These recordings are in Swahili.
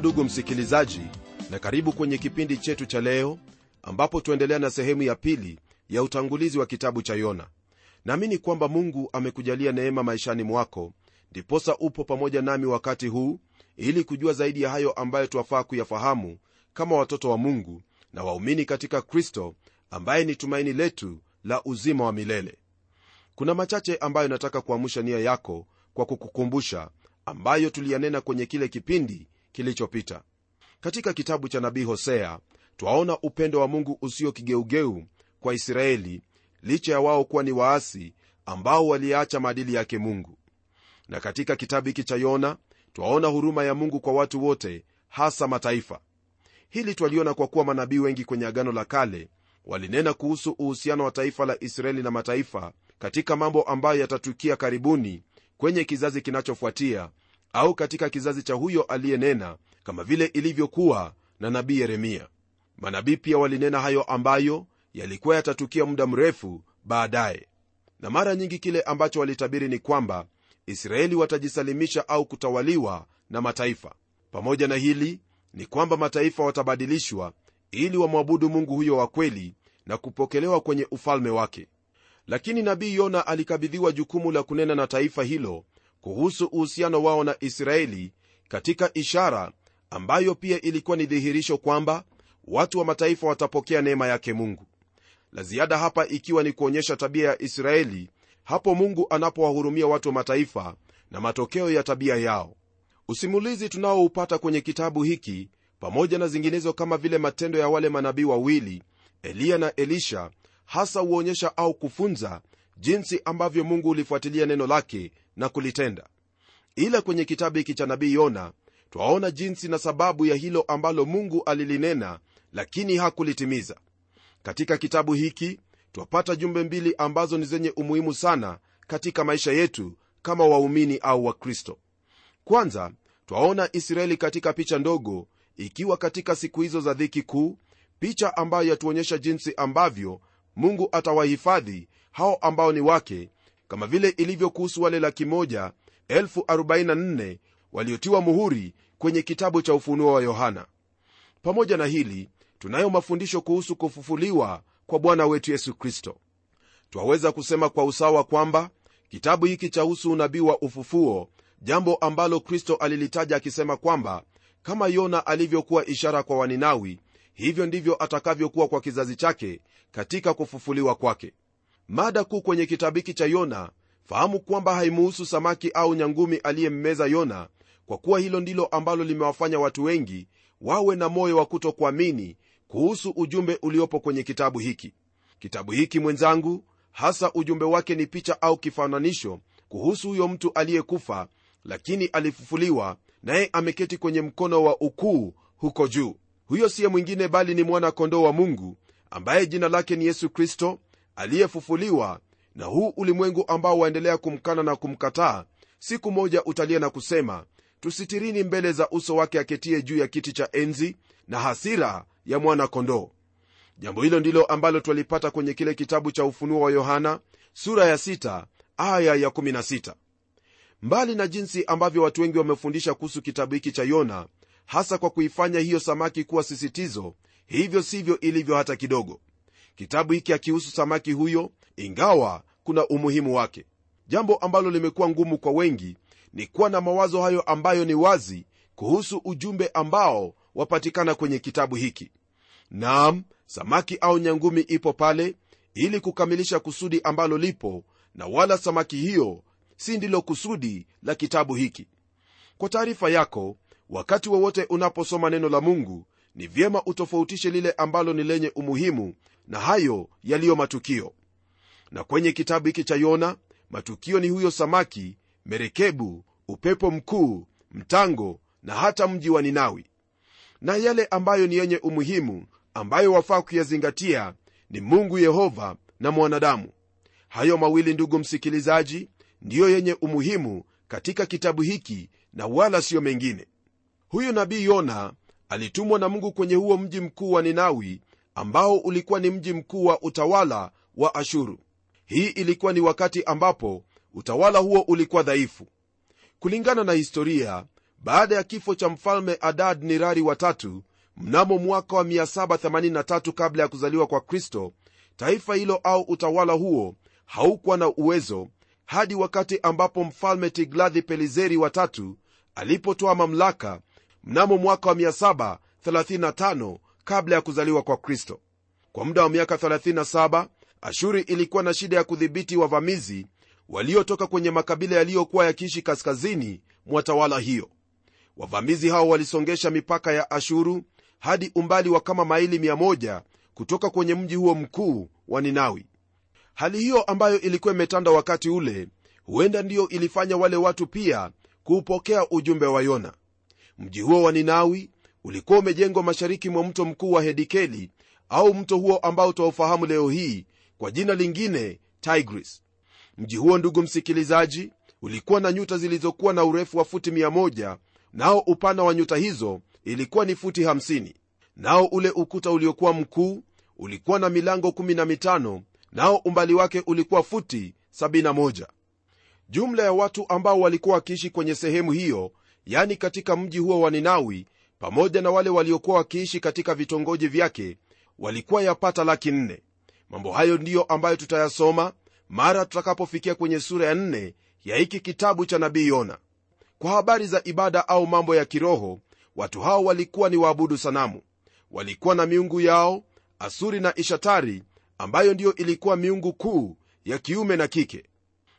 ndugu msikilizaji na karibu kwenye kipindi chetu cha leo ambapo tuendelea na sehemu ya pili ya utangulizi wa kitabu cha yona. Naamini kwamba mungu amekujalia neema maishani mwako ndiposa upo pamoja nami wakati huu ili kujua zaidi ya hayo ambayo twafaa kuyafahamu kama watoto wa mungu na waumini katika kristo ambaye ni tumaini letu la uzima wa milele. Kuna machache ambayo nataka kuamsha nia yako kwa kukukumbusha ambayo tuliyanena kwenye kile kipindi kilichopita. Katika kitabu cha nabii hosea twaona upendo wa mungu usio kigeugeu kwa israeli licha ya wao kuwa ni waasi ambao waliacha maadili yake mungu. Na katika kitabu hiki cha yona twaona huruma ya mungu kwa watu wote hasa mataifa. Hili twaliona kwa kuwa manabii wengi kwenye agano la kale walinena kuhusu uhusiano wa taifa la israeli na mataifa katika mambo ambayo yatatukia karibuni kwenye kizazi kinachofuatia au katika kizazi cha huyo aliyenena kama vile ilivyokuwa na nabii yeremia. Manabii pia walinena hayo ambayo yalikuwa yatatukia muda mrefu baadaye. Na mara nyingi kile ambacho walitabiri ni kwamba israeli watajisalimisha au kutawaliwa na mataifa. Pamoja na hili ni kwamba mataifa watabadilishwa ili wamwabudu mungu huyo wa kweli na kupokelewa kwenye ufalme wake. Lakini nabii yona alikabidhiwa jukumu la kunena na taifa hilo kuhusu uhusiano wao na israeli katika ishara ambayo pia ilikuwa ni dhihirisho kwamba watu wa mataifa watapokea neema yake mungu. La ziada hapa ikiwa ni kuonyesha tabia ya israeli hapo mungu anapowahurumia watu wa mataifa na matokeo ya tabia yao. Usimulizi tunaoupata kwenye kitabu hiki pamoja na zinginezo kama vile matendo ya wale manabii wawili eliya na elisha hasa huonyesha au kufunza jinsi ambavyo mungu ulifuatilia neno lake na kulitenda. Ila kwenye kitabu hiki cha nabii yona twaona jinsi na sababu ya hilo ambalo mungu alilinena lakini hakulitimiza. Katika kitabu hiki twapata jumbe mbili ambazo ni zenye umuhimu sana katika maisha yetu kama waumini au wakristo. Kwanza twaona israeli katika picha ndogo ikiwa katika siku hizo za dhiki kuu picha ambayo yatuonyesha jinsi ambavyo mungu atawahifadhi hao ambao ni wake kama vile ilivyo kuhusu wale laki moja elfu 44 waliotiwa muhuri kwenye kitabu cha ufunuo wa yohana. Pamoja na hili tunayo mafundisho kuhusu kufufuliwa kwa bwana wetu yesu kristo. Twaweza kusema kwa usawa kwamba kitabu hiki chahusu unabii wa ufufuo jambo ambalo kristo alilitaja akisema kwamba kama yona alivyokuwa ishara kwa waninawi hivyo ndivyo atakavyokuwa kwa kizazi chake katika kufufuliwa kwake mada kuu kwenye kitabu hiki cha yona fahamu kwamba haimuhusu samaki au nyangumi aliyemmeza yona kwa kuwa hilo ndilo ambalo limewafanya watu wengi wawe na moyo wa kutokuamini kuhusu ujumbe uliopo kwenye kitabu hiki. Kitabu hiki mwenzangu hasa ujumbe wake ni picha au kifananisho kuhusu huyo mtu aliyekufa lakini alifufuliwa naye ameketi kwenye mkono wa ukuu huko juu. Huyo siye mwingine bali ni mwana kondoo wa mungu ambaye jina lake ni yesu kristo aliyefufuliwa na huu ulimwengu ambao waendelea kumkana na kumkataa siku moja utalia na kusema tusitirini mbele za uso wake aketie juu ya kiti cha enzi na hasira ya mwana kondoo jambo hilo ndilo ambalo twalipata kwenye kile kitabu cha ufunuo wa yohana sura ya 6 aya ya 16 mbali na jinsi ambavyo watu wengi wamefundisha kuhusu kitabu hiki cha yona hasa kwa kuifanya hiyo samaki kuwa sisitizo hivyo sivyo ilivyo hata kidogo kitabu hiki akihusu samaki huyo ingawa kuna umuhimu wake. Jambo ambalo limekuwa ngumu kwa wengi ni kuwa na mawazo hayo ambayo ni wazi kuhusu ujumbe ambao wapatikana kwenye kitabu hiki. Naam samaki au nyangumi ipo pale ili kukamilisha kusudi ambalo lipo na wala samaki hiyo si ndilo kusudi la kitabu hiki. Kwa taarifa yako wakati wowote unaposoma neno la mungu ni vyema utofautishe lile ambalo ni lenye umuhimu na hayo yaliyo matukio. Na kwenye kitabu hiki cha yona matukio ni huyo samaki merekebu upepo mkuu mtango na hata mji wa ninawi. Na yale ambayo ni yenye umuhimu ambayo wafaa kuyazingatia ni mungu yehova na mwanadamu. Hayo mawili ndugu msikilizaji ndiyo yenye umuhimu katika kitabu hiki na wala siyo mengine. Huyu nabii yona alitumwa na mungu kwenye huo mji mkuu wa ninawi ambao ulikuwa ni mji mkuu wa utawala wa ashuru. Hii ilikuwa ni wakati ambapo utawala huo ulikuwa dhaifu. Kulingana na historia baada ya kifo cha mfalme adad nirari watatu mnamo mwaka wa 783 kabla ya kuzaliwa kwa kristo taifa hilo au utawala huo haukuwa na uwezo hadi wakati ambapo mfalme tigladhi pelizeri watatu alipotoa mamlaka mnamo mwaka wa 735 kabla ya kuzaliwa kwa kristo. Kwa muda wa miaka 37 ashuri ilikuwa na shida ya kudhibiti wavamizi waliotoka kwenye makabila yaliyokuwa yakiishi kaskazini mwa tawala hiyo. Wavamizi hao walisongesha mipaka ya ashuru hadi umbali wa kama maili 100 kutoka kwenye mji huo mkuu wa ninawi. Hali hiyo ambayo ilikuwa imetanda wakati ule huenda ndiyo ilifanya wale watu pia kuupokea ujumbe wa yona mji huo wa ninawi ulikuwa umejengwa mashariki mwa mto mkuu wa hedikeli au mto huo ambao twaufahamu leo hii kwa jina lingine tigris. Mji huo ndugu msikilizaji ulikuwa na nyuta zilizokuwa na urefu wa futi 100 nao upana wa nyuta hizo ilikuwa ni futi 50 nao ule ukuta uliokuwa mkuu ulikuwa na milango 15 nao umbali wake ulikuwa futi 71 jumla ya watu ambao walikuwa wakiishi kwenye sehemu hiyo yani katika mji huo wa ninawi pamoja na wale waliokuwa wakiishi katika vitongoji vyake walikuwa yapata laki nne. Mambo hayo ndiyo ambayo tutayasoma mara tutakapofikia kwenye sura ya nne ya hiki kitabu cha nabii yona. Kwa habari za ibada au mambo ya kiroho watu hao walikuwa ni waabudu sanamu. Walikuwa na miungu yao asuri na ishatari ambayo ndiyo ilikuwa miungu kuu ya kiume na kike.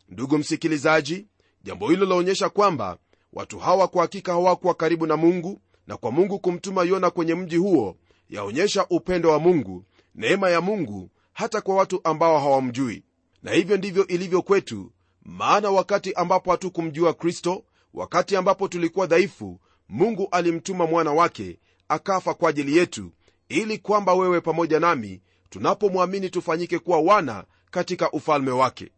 Ndugu msikilizaji jambo hilo laonyesha kwamba watu hawa kwa hakika hawakuwa karibu na mungu na kwa mungu kumtuma yona kwenye mji huo yaonyesha upendo wa mungu neema ya mungu hata kwa watu ambao hawamjui. Na hivyo ndivyo ilivyo kwetu maana wakati ambapo hatukumjua kristo wakati ambapo tulikuwa dhaifu mungu alimtuma mwana wake akafa kwa ajili yetu ili kwamba wewe pamoja nami tunapomwamini tufanyike kuwa wana katika ufalme wake.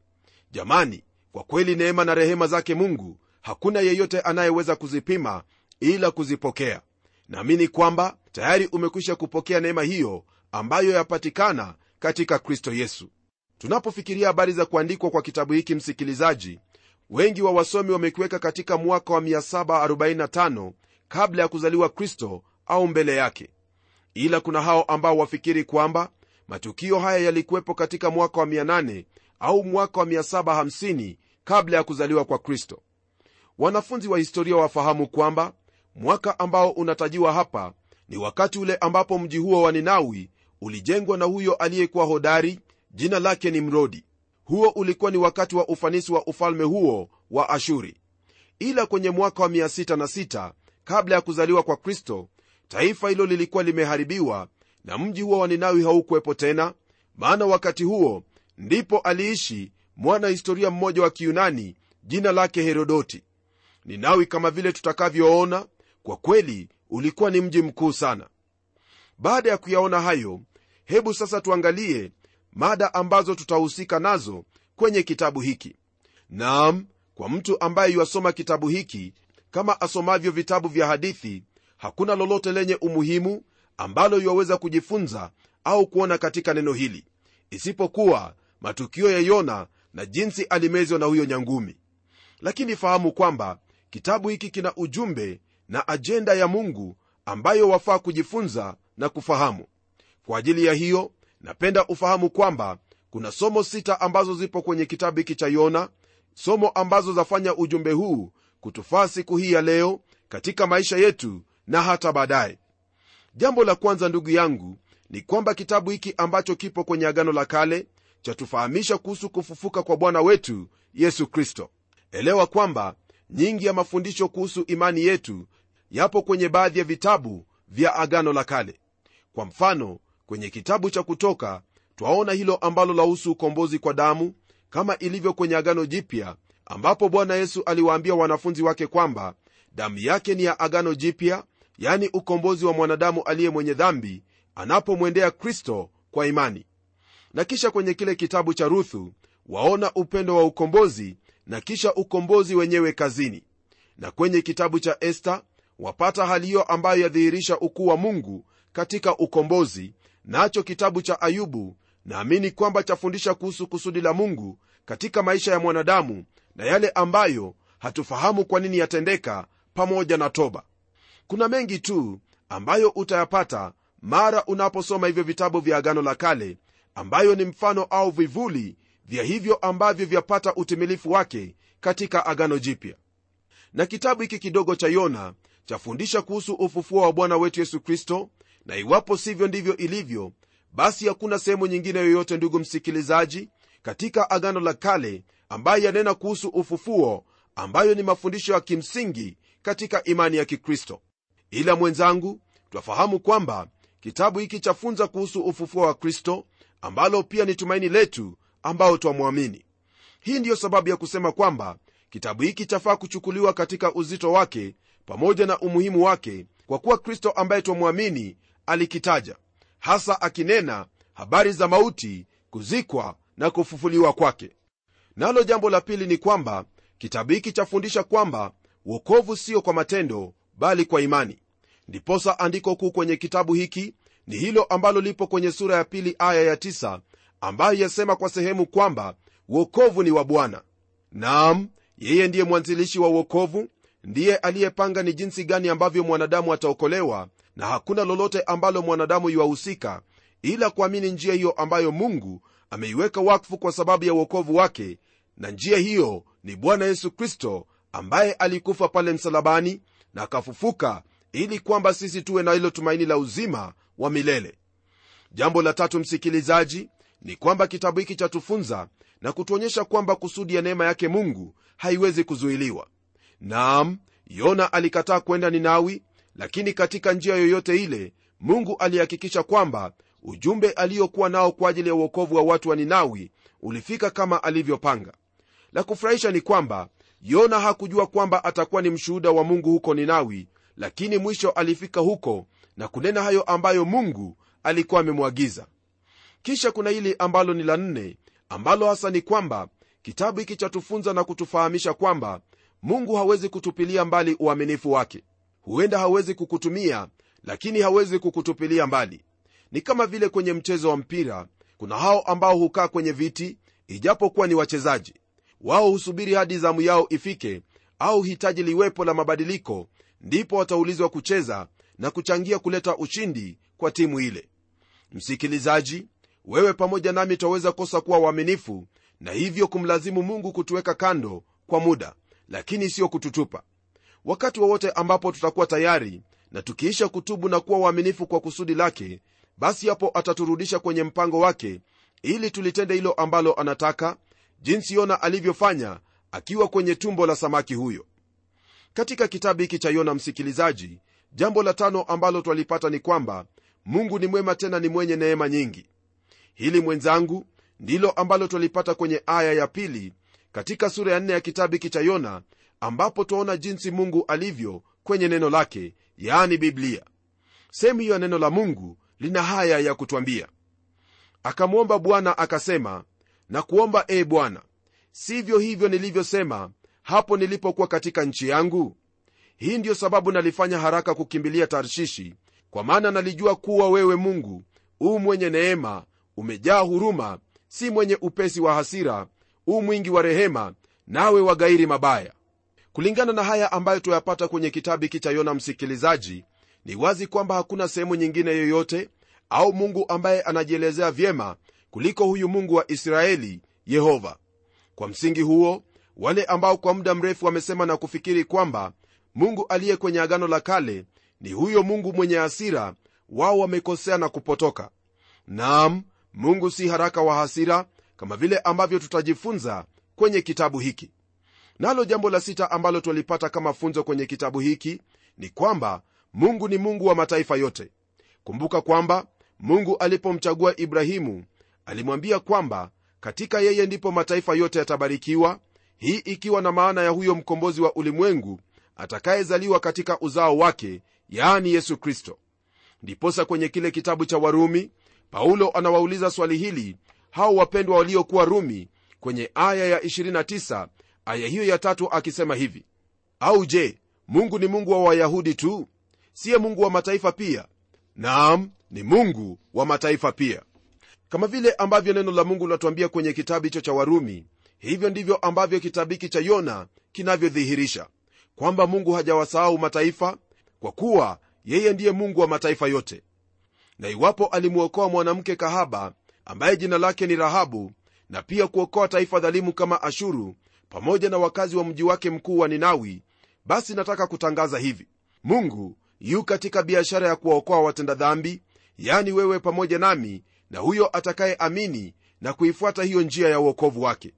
Jamani kwa kweli neema na rehema zake mungu hakuna yeyote anayeweza kuzipima ila kuzipokea. Naamini kwamba tayari umekwisha kupokea neema hiyo ambayo yapatikana katika kristo yesu. Tunapofikiria habari za kuandikwa kwa kitabu hiki msikilizaji wengi wa wasomi wamekiweka katika mwaka wa 745 kabla ya kuzaliwa kristo au mbele yake. Ila kuna hao ambao wafikiri kwamba matukio haya yalikuwepo katika mwaka wa 800 au mwaka wa 750 kabla ya kuzaliwa kwa kristo wanafunzi wa historia wafahamu kwamba mwaka ambao unatajiwa hapa ni wakati ule ambapo mji huo wa ninawi ulijengwa na huyo aliyekuwa hodari jina lake ni mrodi. Huo ulikuwa ni wakati wa ufanisi wa ufalme huo wa ashuri. Ila kwenye mwaka wa 66 kabla ya kuzaliwa kwa kristo taifa hilo lilikuwa limeharibiwa na mji huo wa ninawi haukuwepo tena maana wakati huo ndipo aliishi mwana historia mmoja wa kiyunani jina lake herodoti ninawi kama vile tutakavyoona kwa kweli ulikuwa ni mji mkuu sana. Baada ya kuyaona hayo hebu sasa tuangalie mada ambazo tutahusika nazo kwenye kitabu hiki. Naam kwa mtu ambaye yuasoma kitabu hiki kama asomavyo vitabu vya hadithi hakuna lolote lenye umuhimu ambalo yuwaweza kujifunza au kuona katika neno hili isipokuwa matukio ya yona na jinsi alimezwa na huyo nyangumi. Lakini fahamu kwamba kitabu hiki kina ujumbe na ajenda ya mungu ambayo wafaa kujifunza na kufahamu. Kwa ajili ya hiyo napenda ufahamu kwamba kuna somo sita ambazo zipo kwenye kitabu hiki cha yona somo ambazo zafanya ujumbe huu kutufaa siku hii ya leo katika maisha yetu na hata baadaye. Jambo la kwanza ndugu yangu ni kwamba kitabu hiki ambacho kipo kwenye agano la kale chatufahamisha kuhusu kufufuka kwa bwana wetu yesu kristo. Elewa kwamba nyingi ya mafundisho kuhusu imani yetu yapo kwenye baadhi ya vitabu vya agano la kale. Kwa mfano kwenye kitabu cha kutoka twaona hilo ambalo lahusu ukombozi kwa damu kama ilivyo kwenye agano jipya ambapo bwana yesu aliwaambia wanafunzi wake kwamba damu yake ni ya agano jipya yani ukombozi wa mwanadamu aliye mwenye dhambi anapomwendea kristo kwa imani. Na kisha kwenye kile kitabu cha ruthu waona upendo wa ukombozi na kisha ukombozi wenyewe kazini. Na kwenye kitabu cha esta wapata hali hiyo ambayo yadhihirisha ukuu wa mungu katika ukombozi nacho kitabu cha ayubu naamini kwamba chafundisha kuhusu kusudi la mungu katika maisha ya mwanadamu na yale ambayo hatufahamu kwa nini yatendeka pamoja na toba. Kuna mengi tu ambayo utayapata mara unaposoma hivyo vitabu vya agano la kale ambayo ni mfano au vivuli vya hivyo ambavyo vyapata utimilifu wake katika agano jipya. Na kitabu hiki kidogo cha yona chafundisha kuhusu ufufuo wa bwana wetu yesu kristo na iwapo sivyo ndivyo ilivyo basi hakuna sehemu nyingine yoyote ndugu msikilizaji katika agano la kale ambaye yanena kuhusu ufufuo ambayo ni mafundisho ya kimsingi katika imani ya kikristo. Ila mwenzangu twafahamu kwamba kitabu hiki chafunza kuhusu ufufuo wa kristo ambalo pia ni tumaini letu ambao twamwamini. Hii ndiyo sababu ya kusema kwamba kitabu hiki chafaa kuchukuliwa katika uzito wake pamoja na umuhimu wake kwa kuwa kristo ambaye twamwamini alikitaja hasa akinena habari za mauti kuzikwa na kufufuliwa kwake. Nalo jambo la pili ni kwamba kitabu hiki chafundisha kwamba wokovu sio kwa matendo bali kwa imani. Ndiposa andiko kuu kwenye kitabu hiki ni hilo ambalo lipo kwenye sura ya pili aya ya tisa, ambayo yasema kwa sehemu kwamba wokovu ni wa bwana. Nam yeye ndiye mwanzilishi wa wokovu ndiye aliyepanga ni jinsi gani ambavyo mwanadamu ataokolewa na hakuna lolote ambalo mwanadamu iwahusika ila kuamini njia hiyo ambayo mungu ameiweka wakfu kwa sababu ya uokovu wake na njia hiyo ni bwana yesu kristo ambaye alikufa pale msalabani na akafufuka ili kwamba sisi tuwe na hilo tumaini la uzima wa milele. Jambo la tatu msikilizaji ni kwamba kitabu hiki chatufunza na kutuonyesha kwamba kusudi ya neema yake mungu haiwezi kuzuiliwa. Naam yona alikataa kwenda ninawi lakini katika njia yoyote ile mungu alihakikisha kwamba ujumbe aliyokuwa nao kwa ajili ya uokovu wa watu wa ninawi ulifika kama alivyopanga. La kufurahisha ni kwamba yona hakujua kwamba atakuwa ni mshuhuda wa mungu huko ninawi lakini mwisho alifika huko na kunena hayo ambayo mungu alikuwa amemwagiza kisha kuna hili ambalo ni la nne ambalo hasa ni kwamba kitabu hiki chatufunza na kutufahamisha kwamba mungu hawezi kutupilia mbali uaminifu wake. Huenda hawezi kukutumia lakini hawezi kukutupilia mbali. Ni kama vile kwenye mchezo wa mpira kuna hao ambao hukaa kwenye viti ijapokuwa ni wachezaji. Wao husubiri hadi zamu yao ifike au hitaji liwepo la mabadiliko ndipo wataulizwa kucheza na kuchangia kuleta ushindi kwa timu ile. Msikilizaji wewe pamoja nami twaweza kosa kuwa waaminifu na hivyo kumlazimu mungu kutuweka kando kwa muda lakini siyo kututupa. Wakati wowote wa ambapo tutakuwa tayari na tukiisha kutubu na kuwa waaminifu kwa kusudi lake basi hapo ataturudisha kwenye mpango wake ili tulitende hilo ambalo anataka jinsi yona alivyofanya akiwa kwenye tumbo la samaki huyo. Katika kitabu hiki cha yona msikilizaji jambo la tano ambalo twalipata ni kwamba mungu ni mwema tena ni mwenye neema nyingi hili mwenzangu ndilo ambalo twalipata kwenye aya ya pili katika sura ya nne ya kitabu hiki cha yona ambapo twaona jinsi mungu alivyo kwenye neno lake yaani biblia. Sehemu hiyo ya neno la mungu lina haya ya kutwambia. Akamwomba bwana akasema na kuomba e bwana sivyo hivyo nilivyosema hapo nilipokuwa katika nchi yangu? Hii ndiyo sababu nalifanya haraka kukimbilia tarshishi kwa maana nalijua kuwa wewe mungu u mwenye neema umejaa huruma si mwenye upesi wa hasira u mwingi wa rehema nawe wagairi mabaya. Kulingana na haya ambayo tuyapata kwenye kitabu hiki cha yona msikilizaji ni wazi kwamba hakuna sehemu nyingine yoyote au mungu ambaye anajielezea vyema kuliko huyu mungu wa israeli yehova. Kwa msingi huo wale ambao kwa muda mrefu wamesema na kufikiri kwamba mungu aliye kwenye agano la kale ni huyo mungu mwenye hasira wao wamekosea na kupotoka. Naam mungu si haraka wa hasira kama vile ambavyo tutajifunza kwenye kitabu hiki. Nalo jambo la sita ambalo twalipata kama funzo kwenye kitabu hiki ni kwamba mungu ni mungu wa mataifa yote. Kumbuka kwamba mungu alipomchagua ibrahimu alimwambia kwamba katika yeye ndipo mataifa yote yatabarikiwa hii ikiwa na maana ya huyo mkombozi wa ulimwengu atakayezaliwa katika uzao wake yaani yesu kristo. Ndiposa kwenye kile kitabu cha warumi paulo anawauliza swali hili hao wapendwa waliokuwa rumi kwenye aya ya 29 aya hiyo ya tatu akisema hivi au je mungu ni mungu wa wayahudi tu? Siye mungu wa mataifa pia? Naam ni mungu wa mataifa pia. Kama vile ambavyo neno la mungu linatuambia kwenye kitabu hicho cha warumi hivyo ndivyo ambavyo kitabu hiki cha yona kinavyodhihirisha kwamba mungu hajawasahau mataifa kwa kuwa yeye ndiye mungu wa mataifa yote na iwapo alimwokoa mwanamke kahaba ambaye jina lake ni rahabu na pia kuokoa taifa dhalimu kama ashuru pamoja na wakazi wa mji wake mkuu wa ninawi basi nataka kutangaza hivi. Mungu yu katika biashara ya kuwaokoa watenda dhambi yani wewe pamoja nami na huyo atakayeamini na kuifuata hiyo njia ya uokovu wake.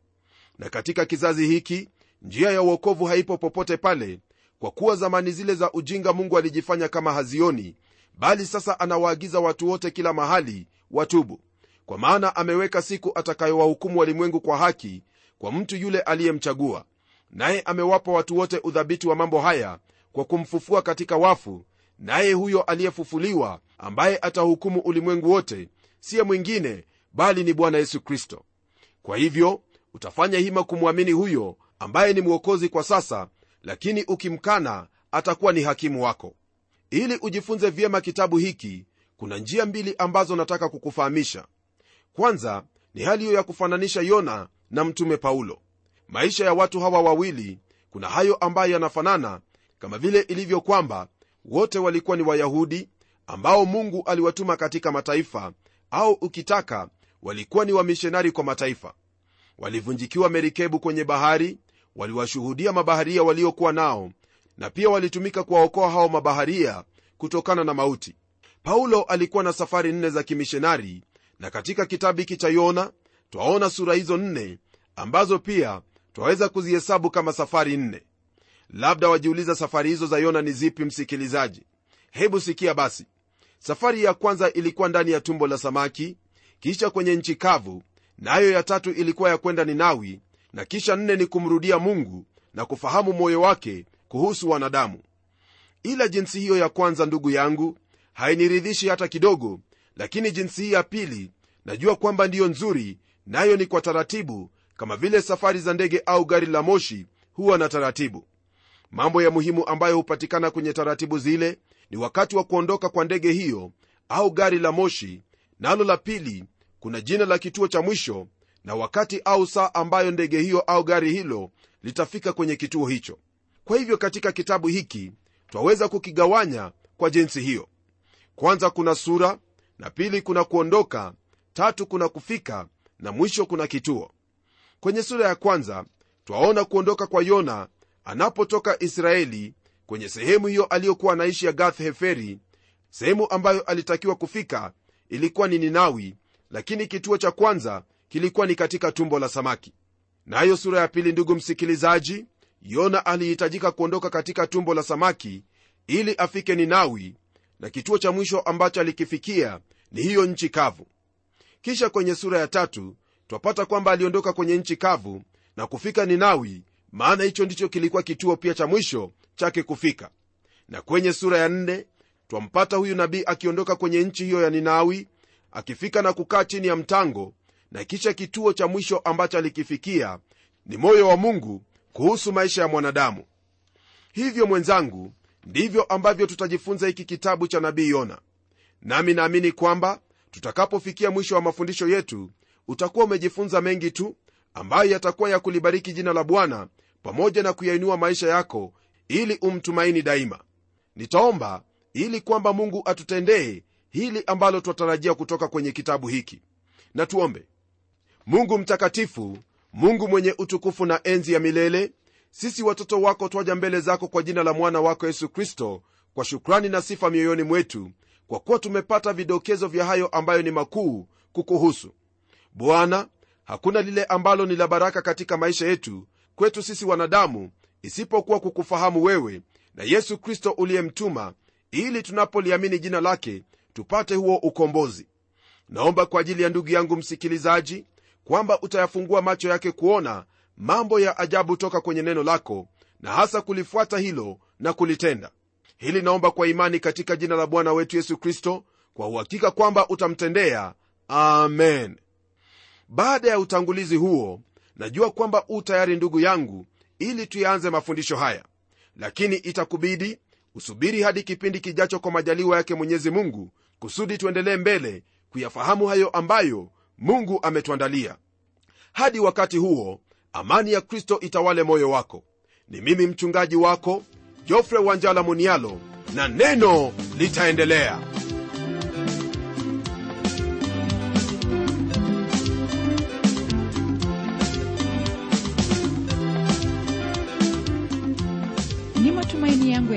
Na katika kizazi hiki njia ya uokovu haipo popote pale kwa kuwa zamani zile za ujinga mungu alijifanya kama hazioni bali sasa anawaagiza watu wote kila mahali watubu. Kwa maana ameweka siku atakayowahukumu walimwengu kwa haki kwa mtu yule aliyemchagua. Naye amewapa watu wote udhabiti wa mambo haya kwa kumfufua katika wafu. Naye huyo aliyefufuliwa ambaye atahukumu ulimwengu wote siye mwingine bali ni bwana yesu kristo. Kwa hivyo utafanya hima kumwamini huyo ambaye ni mwokozi kwa sasa lakini ukimkana atakuwa ni hakimu wako ili ujifunze vyema kitabu hiki kuna njia mbili ambazo nataka kukufahamisha. Kwanza ni hali hiyo ya kufananisha yona na mtume paulo. Maisha ya watu hawa wawili kuna hayo ambayo yanafanana kama vile ilivyo kwamba wote walikuwa ni wayahudi ambao mungu aliwatuma katika mataifa au ukitaka walikuwa ni wamishonari kwa mataifa. Walivunjikiwa merikebu kwenye bahari waliwashuhudia mabaharia waliokuwa nao na pia walitumika kuwaokoa hao mabaharia kutokana na mauti. Paulo alikuwa na safari nne za kimishonari na katika kitabu hiki cha yona twaona sura hizo nne ambazo pia twaweza kuzihesabu kama safari nne. Labda wajiuliza safari hizo za yona ni zipi msikilizaji? Hebu sikia basi. Safari ya kwanza ilikuwa ndani ya tumbo la samaki kisha kwenye nchi kavu nayo na ya tatu ilikuwa ya kwenda ninawi na kisha nne ni kumrudia mungu na kufahamu moyo wake kuhusu wanadamu. Ila jinsi hiyo ya kwanza ndugu yangu hainiridhishi hata kidogo lakini jinsi hii ya pili najua kwamba ndiyo nzuri nayo ni kwa taratibu kama vile safari za ndege au gari la moshi huwa na taratibu. Mambo ya muhimu ambayo hupatikana kwenye taratibu zile ni wakati wa kuondoka kwa ndege hiyo au gari la moshi nalo la pili kuna jina la kituo cha mwisho na wakati au saa ambayo ndege hiyo au gari hilo litafika kwenye kituo hicho kwa hivyo katika kitabu hiki twaweza kukigawanya kwa jinsi hiyo. Kwanza kuna sura na pili kuna kuondoka tatu kuna kufika na mwisho kuna kituo. Kwenye sura ya kwanza twaona kuondoka kwa yona anapotoka israeli kwenye sehemu hiyo aliyokuwa anaishi ya gath heferi. Sehemu ambayo alitakiwa kufika ilikuwa ni ninawi lakini kituo cha kwanza kilikuwa ni katika tumbo la samaki. Nayo na sura ya pili ndugu msikilizaji yona alihitajika kuondoka katika tumbo la samaki ili afike ninawi na kituo cha mwisho ambacho alikifikia ni hiyo nchi kavu. Kisha kwenye sura ya tatu twapata kwamba aliondoka kwenye nchi kavu na kufika ninawi maana hicho ndicho kilikuwa kituo pia cha mwisho chake kufika. Na kwenye sura ya nne twampata huyu nabii akiondoka kwenye nchi hiyo ya ninawi akifika na kukaa chini ya mtango na kisha kituo cha mwisho ambacho alikifikia ni moyo wa mungu kuhusu maisha ya mwanadamu. Hivyo mwenzangu ndivyo ambavyo tutajifunza hiki kitabu cha nabii yona. Nami naamini kwamba tutakapofikia mwisho wa mafundisho yetu utakuwa umejifunza mengi tu ambayo yatakuwa ya kulibariki jina la bwana pamoja na kuyainua maisha yako ili umtumaini daima. Nitaomba ili kwamba mungu atutendee hili ambalo twatarajia kutoka kwenye kitabu hiki. Na tuombe. Mungu mtakatifu mungu mwenye utukufu na enzi ya milele sisi watoto wako twaja mbele zako kwa jina la mwana wako yesu kristo kwa shukrani na sifa mioyoni mwetu kwa kuwa tumepata vidokezo vya hayo ambayo ni makuu kukuhusu. Bwana hakuna lile ambalo ni la baraka katika maisha yetu kwetu sisi wanadamu isipokuwa kukufahamu wewe na yesu kristo uliyemtuma ili tunapoliamini jina lake tupate huo ukombozi. Naomba kwa ajili ya ndugu yangu msikilizaji kwamba utayafungua macho yake kuona mambo ya ajabu toka kwenye neno lako na hasa kulifuata hilo na kulitenda. Hili naomba kwa imani katika jina la bwana wetu yesu kristo kwa uhakika kwamba utamtendea. Amen. Baada ya utangulizi huo najua kwamba u tayari ndugu yangu ili tuyaanze mafundisho haya. Lakini itakubidi usubiri hadi kipindi kijacho kwa majaliwa yake mwenyezi mungu kusudi tuendelee mbele kuyafahamu hayo ambayo mungu ametuandalia. Hadi wakati huo amani ya kristo itawale moyo wako. Ni mimi mchungaji wako jofre wanjala munialo na neno litaendelea